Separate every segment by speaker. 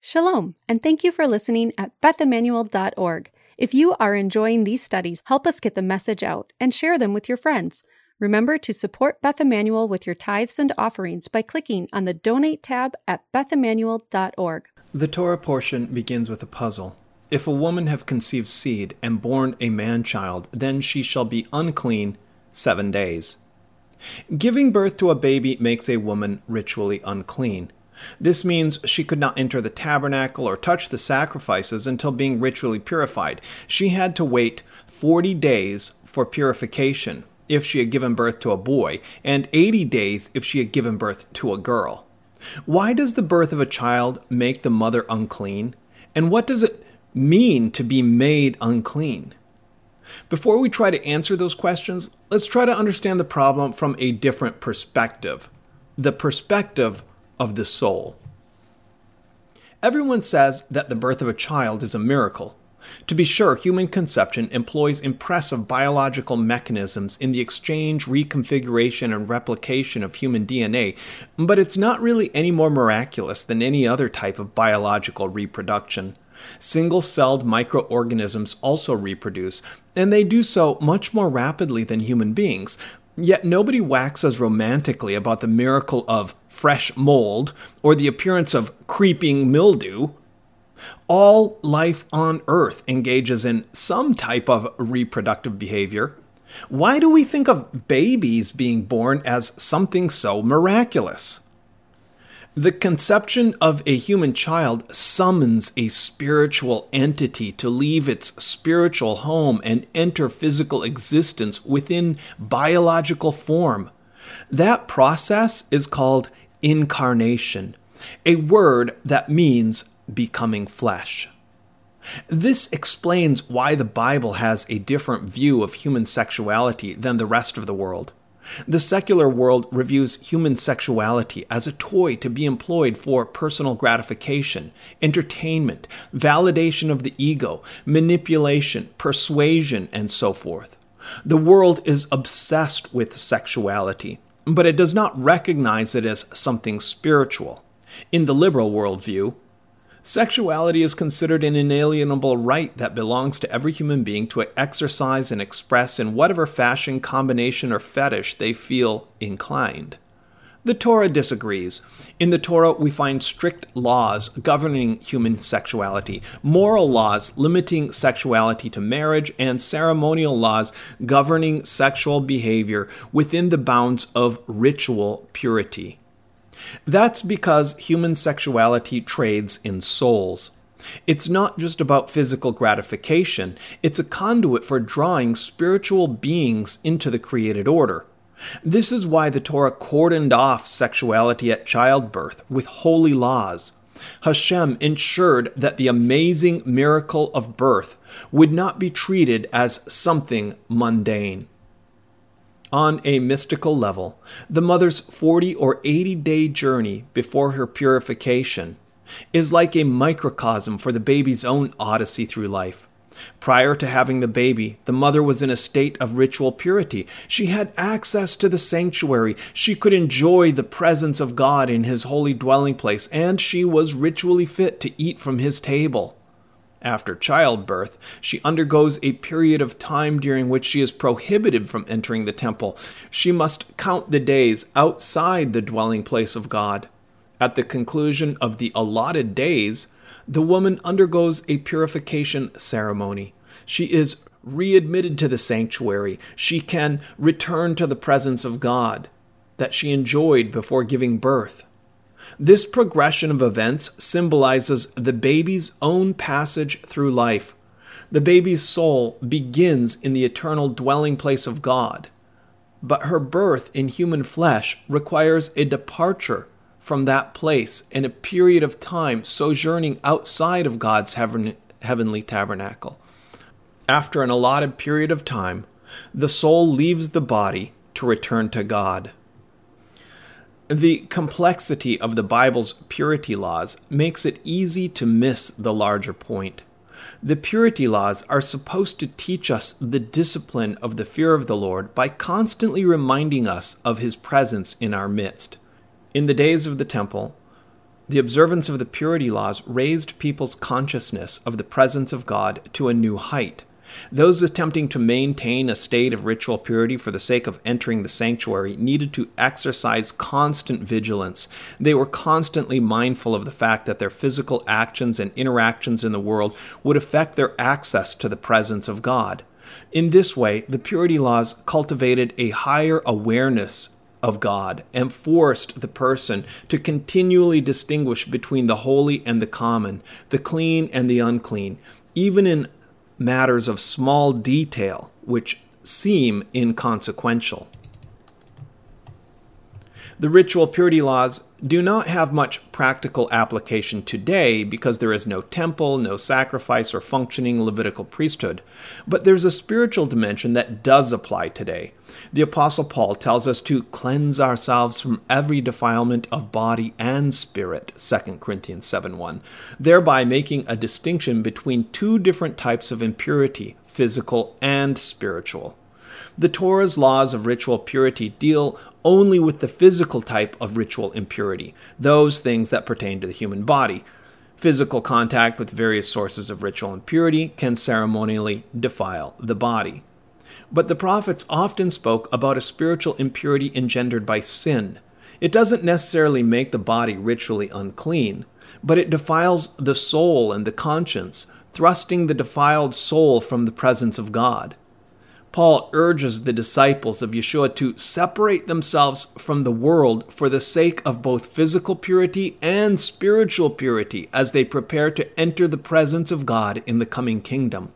Speaker 1: Shalom, and thank you for listening at bethemmanuel.org. If you are enjoying these studies, help us get the message out and share them with your friends. Remember to support Beth Emmanuel with your tithes and offerings by clicking on the Donate tab at bethemmanuel.org.
Speaker 2: The Torah portion begins with a puzzle. If a woman have conceived seed and born a man child, then she shall be unclean seven days. Giving birth to a baby makes a woman ritually unclean. This means she could not enter the tabernacle or touch the sacrifices until being ritually purified. She had to wait 40 days for purification if she had given birth to a boy, and 80 days if she had given birth to a girl. Why does the birth of a child make the mother unclean? And what does it mean to be made unclean? Before we try to answer those questions, let's try to understand the problem from a different perspective the perspective of the soul. Everyone says that the birth of a child is a miracle. To be sure, human conception employs impressive biological mechanisms in the exchange, reconfiguration, and replication of human DNA, but it's not really any more miraculous than any other type of biological reproduction. Single celled microorganisms also reproduce, and they do so much more rapidly than human beings, Yet nobody waxes romantically about the miracle of fresh mold or the appearance of creeping mildew. All life on Earth engages in some type of reproductive behavior. Why do we think of babies being born as something so miraculous? The conception of a human child summons a spiritual entity to leave its spiritual home and enter physical existence within biological form. That process is called incarnation, a word that means becoming flesh. This explains why the Bible has a different view of human sexuality than the rest of the world. The secular world reviews human sexuality as a toy to be employed for personal gratification, entertainment, validation of the ego, manipulation, persuasion, and so forth. The world is obsessed with sexuality, but it does not recognize it as something spiritual. In the liberal worldview, Sexuality is considered an inalienable right that belongs to every human being to exercise and express in whatever fashion, combination, or fetish they feel inclined. The Torah disagrees. In the Torah, we find strict laws governing human sexuality, moral laws limiting sexuality to marriage, and ceremonial laws governing sexual behavior within the bounds of ritual purity. That's because human sexuality trades in souls. It's not just about physical gratification, it's a conduit for drawing spiritual beings into the created order. This is why the Torah cordoned off sexuality at childbirth with holy laws. Hashem ensured that the amazing miracle of birth would not be treated as something mundane. On a mystical level, the mother's 40 or 80 day journey before her purification is like a microcosm for the baby's own odyssey through life. Prior to having the baby, the mother was in a state of ritual purity. She had access to the sanctuary. She could enjoy the presence of God in his holy dwelling place, and she was ritually fit to eat from his table. After childbirth, she undergoes a period of time during which she is prohibited from entering the temple. She must count the days outside the dwelling place of God. At the conclusion of the allotted days, the woman undergoes a purification ceremony. She is readmitted to the sanctuary. She can return to the presence of God that she enjoyed before giving birth. This progression of events symbolizes the baby's own passage through life. The baby's soul begins in the eternal dwelling place of God, but her birth in human flesh requires a departure from that place and a period of time sojourning outside of God's heaven, heavenly tabernacle. After an allotted period of time, the soul leaves the body to return to God. The complexity of the Bible's purity laws makes it easy to miss the larger point. The purity laws are supposed to teach us the discipline of the fear of the Lord by constantly reminding us of his presence in our midst. In the days of the temple, The observance of the purity laws raised people's consciousness of the presence of God to a new height. Those attempting to maintain a state of ritual purity for the sake of entering the sanctuary needed to exercise constant vigilance. They were constantly mindful of the fact that their physical actions and interactions in the world would affect their access to the presence of God. In this way, the purity laws cultivated a higher awareness of God and forced the person to continually distinguish between the holy and the common, the clean and the unclean, even in matters of small detail which seem inconsequential. The ritual purity laws do not have much practical application today because there is no temple, no sacrifice, or functioning Levitical priesthood. But there's a spiritual dimension that does apply today. The Apostle Paul tells us to cleanse ourselves from every defilement of body and spirit, 2 Corinthians 7 1, thereby making a distinction between two different types of impurity, physical and spiritual. The Torah's laws of ritual purity deal only with the physical type of ritual impurity, those things that pertain to the human body. Physical contact with various sources of ritual impurity can ceremonially defile the body. But the prophets often spoke about a spiritual impurity engendered by sin. It doesn't necessarily make the body ritually unclean, but it defiles the soul and the conscience, thrusting the defiled soul from the presence of God. Paul urges the disciples of Yeshua to separate themselves from the world for the sake of both physical purity and spiritual purity as they prepare to enter the presence of God in the coming kingdom.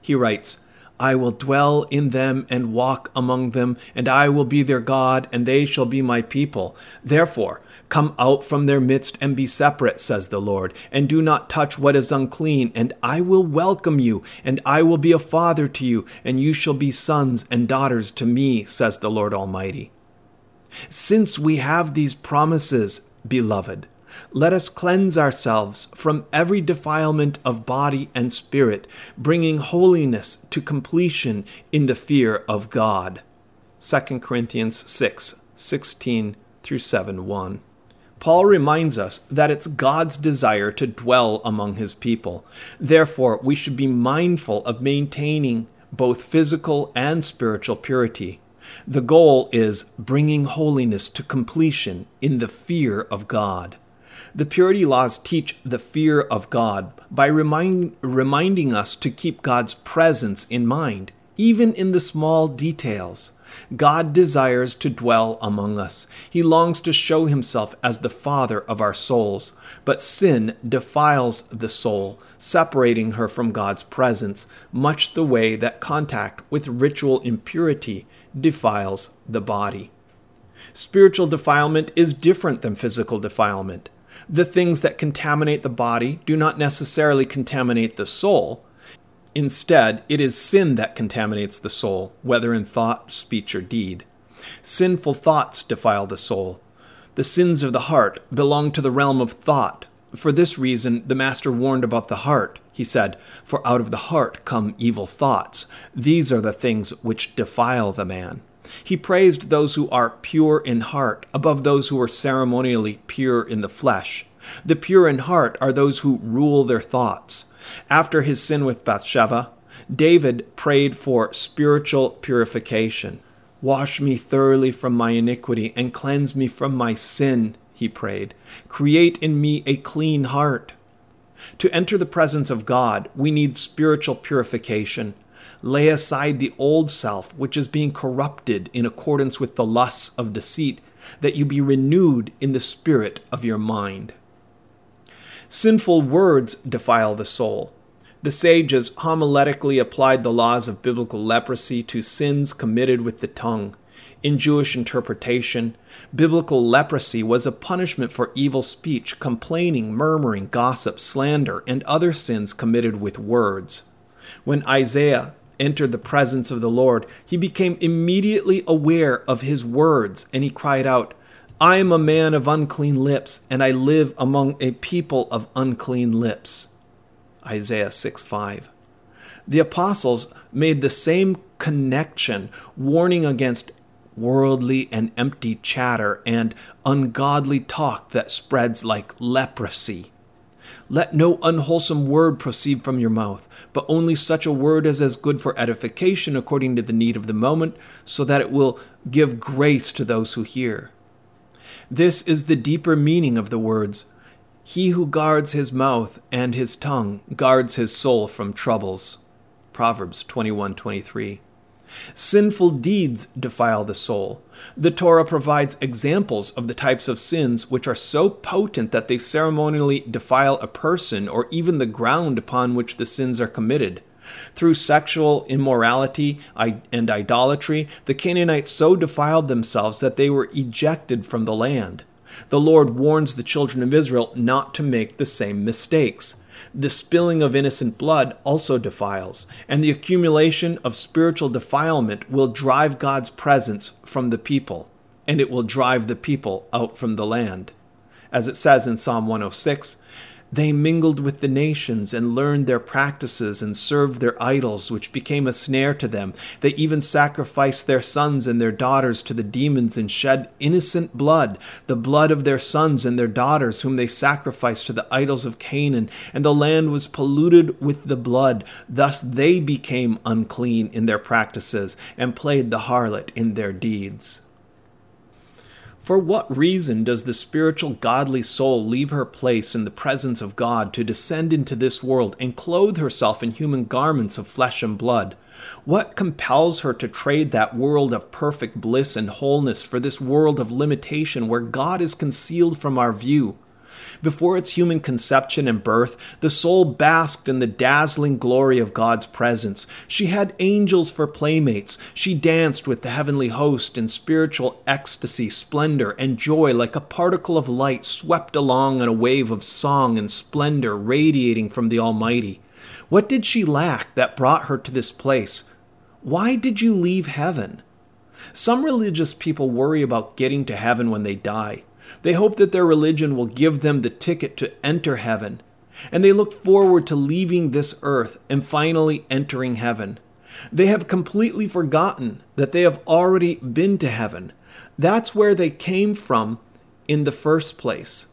Speaker 2: He writes, I will dwell in them and walk among them, and I will be their God, and they shall be my people. Therefore, Come out from their midst and be separate, says the Lord, and do not touch what is unclean, and I will welcome you, and I will be a father to you, and you shall be sons and daughters to me, says the Lord Almighty. Since we have these promises, beloved, let us cleanse ourselves from every defilement of body and spirit, bringing holiness to completion in the fear of God. 2 Corinthians 6 16 through 7 1. Paul reminds us that it's God's desire to dwell among his people. Therefore, we should be mindful of maintaining both physical and spiritual purity. The goal is bringing holiness to completion in the fear of God. The purity laws teach the fear of God by remind, reminding us to keep God's presence in mind, even in the small details. God desires to dwell among us. He longs to show himself as the Father of our souls. But sin defiles the soul, separating her from God's presence, much the way that contact with ritual impurity defiles the body. Spiritual defilement is different than physical defilement. The things that contaminate the body do not necessarily contaminate the soul, Instead, it is sin that contaminates the soul, whether in thought, speech, or deed. Sinful thoughts defile the soul. The sins of the heart belong to the realm of thought. For this reason, the Master warned about the heart. He said, For out of the heart come evil thoughts. These are the things which defile the man. He praised those who are pure in heart above those who are ceremonially pure in the flesh. The pure in heart are those who rule their thoughts. After his sin with Bathsheba, David prayed for spiritual purification. Wash me thoroughly from my iniquity and cleanse me from my sin, he prayed. Create in me a clean heart. To enter the presence of God, we need spiritual purification. Lay aside the old self, which is being corrupted in accordance with the lusts of deceit, that you be renewed in the spirit of your mind. Sinful words defile the soul. The sages homiletically applied the laws of biblical leprosy to sins committed with the tongue. In Jewish interpretation, biblical leprosy was a punishment for evil speech, complaining, murmuring, gossip, slander, and other sins committed with words. When Isaiah entered the presence of the Lord, he became immediately aware of his words, and he cried out, I am a man of unclean lips, and I live among a people of unclean lips. Isaiah 6 5. The apostles made the same connection, warning against worldly and empty chatter, and ungodly talk that spreads like leprosy. Let no unwholesome word proceed from your mouth, but only such a word as is good for edification according to the need of the moment, so that it will give grace to those who hear. This is the deeper meaning of the words He who guards his mouth and his tongue guards his soul from troubles. Proverbs 21:23. Sinful deeds defile the soul. The Torah provides examples of the types of sins which are so potent that they ceremonially defile a person or even the ground upon which the sins are committed. Through sexual immorality and idolatry, the Canaanites so defiled themselves that they were ejected from the land. The Lord warns the children of Israel not to make the same mistakes. The spilling of innocent blood also defiles, and the accumulation of spiritual defilement will drive God's presence from the people, and it will drive the people out from the land. As it says in Psalm 106, they mingled with the nations and learned their practices and served their idols, which became a snare to them. They even sacrificed their sons and their daughters to the demons and shed innocent blood, the blood of their sons and their daughters, whom they sacrificed to the idols of Canaan. And the land was polluted with the blood. Thus they became unclean in their practices and played the harlot in their deeds. For what reason does the spiritual godly soul leave her place in the presence of God to descend into this world and clothe herself in human garments of flesh and blood? What compels her to trade that world of perfect bliss and wholeness for this world of limitation where God is concealed from our view? Before its human conception and birth, the soul basked in the dazzling glory of God's presence. She had angels for playmates. She danced with the heavenly host in spiritual ecstasy, splendor, and joy like a particle of light swept along on a wave of song and splendor radiating from the Almighty. What did she lack that brought her to this place? Why did you leave heaven? Some religious people worry about getting to heaven when they die. They hope that their religion will give them the ticket to enter heaven, and they look forward to leaving this earth and finally entering heaven. They have completely forgotten that they have already been to heaven. That's where they came from in the first place.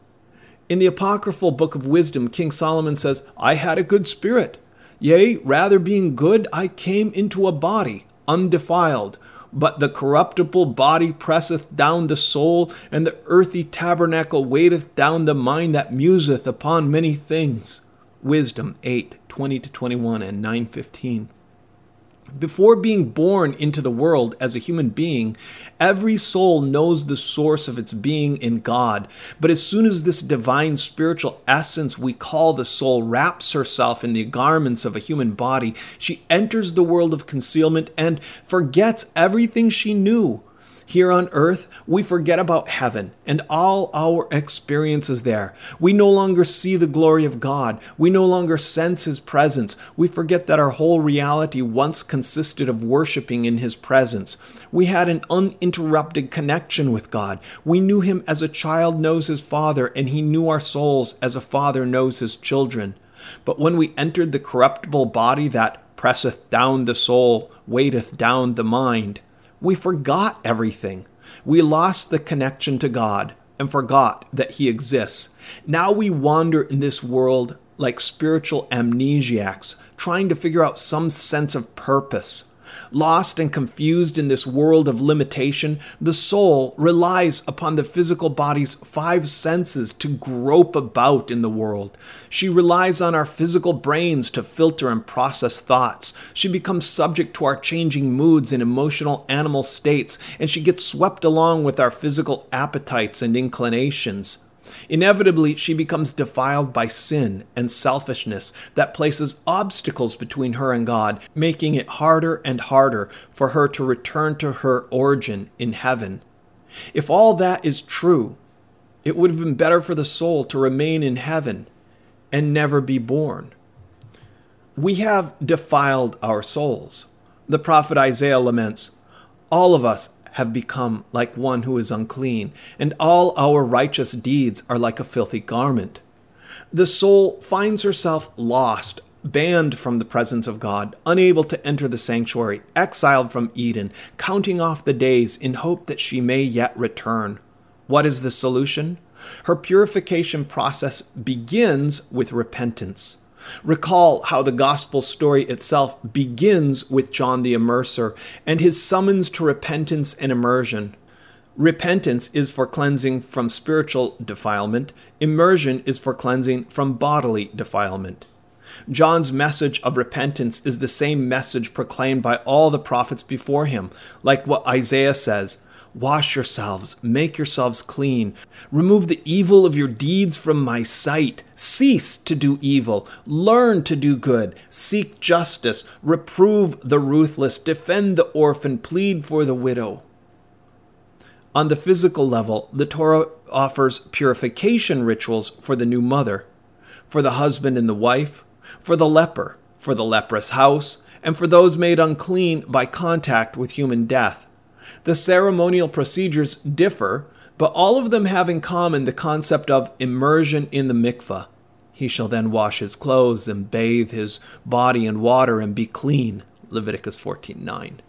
Speaker 2: In the apocryphal book of wisdom, King Solomon says, I had a good spirit. Yea, rather being good, I came into a body, undefiled, but the corruptible body presseth down the soul, and the earthy tabernacle weighteth down the mind that museth upon many things. Wisdom 8 20 21 and 9 15. Before being born into the world as a human being, every soul knows the source of its being in God. But as soon as this divine spiritual essence we call the soul wraps herself in the garments of a human body, she enters the world of concealment and forgets everything she knew here on earth, we forget about heaven and all our experiences there. We no longer see the glory of God. We no longer sense His presence. We forget that our whole reality once consisted of worshiping in His presence. We had an uninterrupted connection with God. We knew Him as a child knows his father, and He knew our souls as a father knows his children. But when we entered the corruptible body that presseth down the soul, weighteth down the mind, we forgot everything. We lost the connection to God and forgot that He exists. Now we wander in this world like spiritual amnesiacs, trying to figure out some sense of purpose. Lost and confused in this world of limitation, the soul relies upon the physical body's five senses to grope about in the world. She relies on our physical brains to filter and process thoughts. She becomes subject to our changing moods and emotional animal states, and she gets swept along with our physical appetites and inclinations. Inevitably, she becomes defiled by sin and selfishness that places obstacles between her and God, making it harder and harder for her to return to her origin in heaven. If all that is true, it would have been better for the soul to remain in heaven and never be born. We have defiled our souls. The prophet Isaiah laments, All of us have become like one who is unclean, and all our righteous deeds are like a filthy garment. The soul finds herself lost, banned from the presence of God, unable to enter the sanctuary, exiled from Eden, counting off the days in hope that she may yet return. What is the solution? Her purification process begins with repentance. Recall how the gospel story itself begins with John the Immerser and his summons to repentance and immersion. Repentance is for cleansing from spiritual defilement, immersion is for cleansing from bodily defilement. John's message of repentance is the same message proclaimed by all the prophets before him, like what Isaiah says Wash yourselves, make yourselves clean, remove the evil of your deeds from my sight, cease to do evil, learn to do good, seek justice, reprove the ruthless, defend the orphan, plead for the widow. On the physical level, the Torah offers purification rituals for the new mother, for the husband and the wife, for the leper, for the leprous house, and for those made unclean by contact with human death. The ceremonial procedures differ, but all of them have in common the concept of immersion in the mikveh. He shall then wash his clothes and bathe his body in water and be clean. Leviticus 14:9.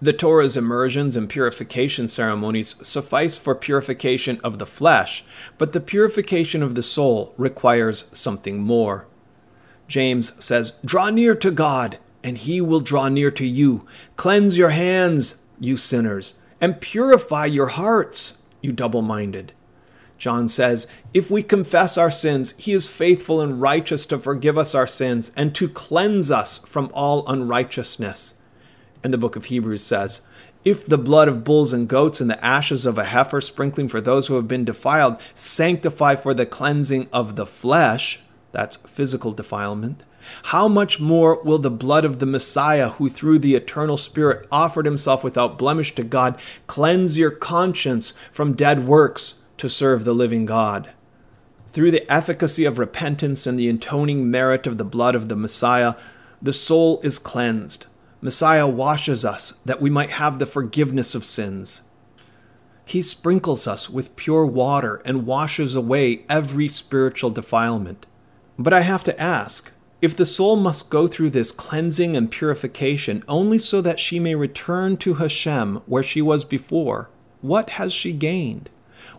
Speaker 2: The Torah's immersions and purification ceremonies suffice for purification of the flesh, but the purification of the soul requires something more. James says, Draw near to God, and he will draw near to you. Cleanse your hands, you sinners, and purify your hearts, you double minded. John says, If we confess our sins, he is faithful and righteous to forgive us our sins and to cleanse us from all unrighteousness. And the book of Hebrews says, If the blood of bulls and goats and the ashes of a heifer sprinkling for those who have been defiled sanctify for the cleansing of the flesh, that's physical defilement, how much more will the blood of the Messiah, who through the eternal Spirit offered himself without blemish to God, cleanse your conscience from dead works to serve the living God? Through the efficacy of repentance and the atoning merit of the blood of the Messiah, the soul is cleansed. Messiah washes us that we might have the forgiveness of sins. He sprinkles us with pure water and washes away every spiritual defilement. But I have to ask if the soul must go through this cleansing and purification only so that she may return to Hashem where she was before, what has she gained?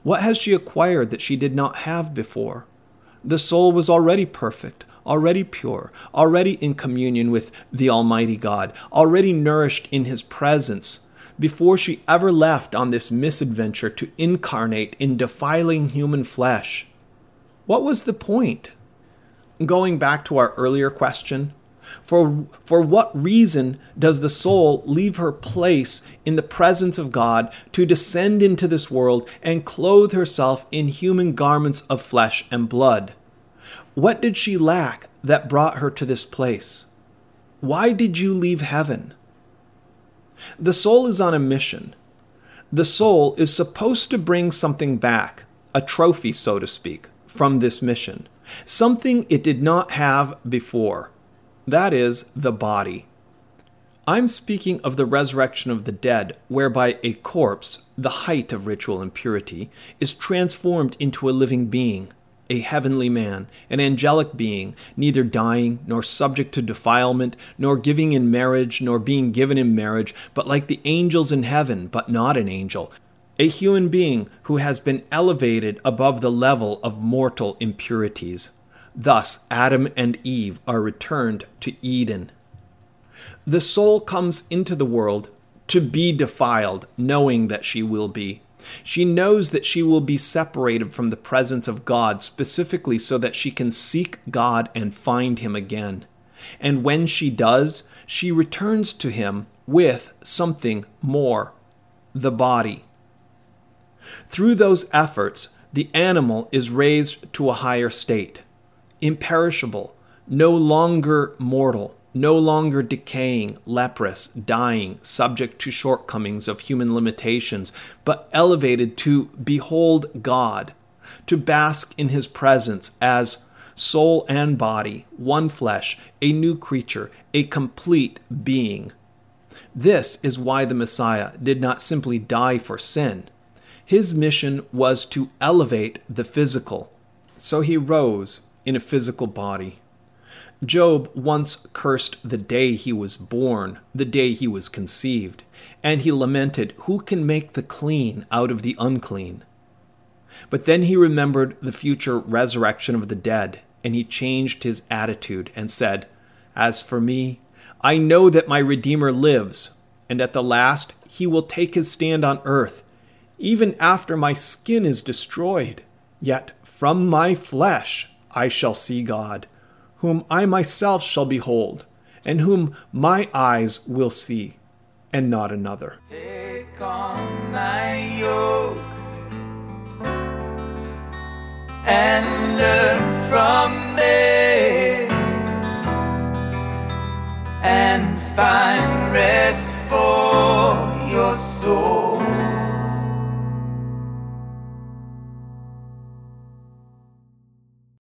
Speaker 2: What has she acquired that she did not have before? The soul was already perfect, already pure, already in communion with the Almighty God, already nourished in His presence, before she ever left on this misadventure to incarnate in defiling human flesh. What was the point? Going back to our earlier question, for, for what reason does the soul leave her place in the presence of God to descend into this world and clothe herself in human garments of flesh and blood? What did she lack that brought her to this place? Why did you leave heaven? The soul is on a mission. The soul is supposed to bring something back, a trophy, so to speak, from this mission something it did not have before. That is, the body. I'm speaking of the resurrection of the dead, whereby a corpse, the height of ritual impurity, is transformed into a living being, a heavenly man, an angelic being, neither dying, nor subject to defilement, nor giving in marriage, nor being given in marriage, but like the angels in heaven, but not an angel, a human being who has been elevated above the level of mortal impurities. Thus, Adam and Eve are returned to Eden. The soul comes into the world to be defiled, knowing that she will be. She knows that she will be separated from the presence of God specifically so that she can seek God and find Him again. And when she does, she returns to Him with something more the body. Through those efforts, the animal is raised to a higher state, imperishable, no longer mortal, no longer decaying, leprous, dying, subject to shortcomings of human limitations, but elevated to behold God, to bask in his presence as soul and body, one flesh, a new creature, a complete being. This is why the Messiah did not simply die for sin his mission was to elevate the physical. So he rose in a physical body. Job once cursed the day he was born, the day he was conceived, and he lamented, Who can make the clean out of the unclean? But then he remembered the future resurrection of the dead, and he changed his attitude and said, As for me, I know that my Redeemer lives, and at the last he will take his stand on earth, even after my skin is destroyed. Yet from my flesh I shall see God whom I myself shall behold, and whom my eyes will see, and not another.
Speaker 3: Take on my yoke and learn from me and find rest for your soul.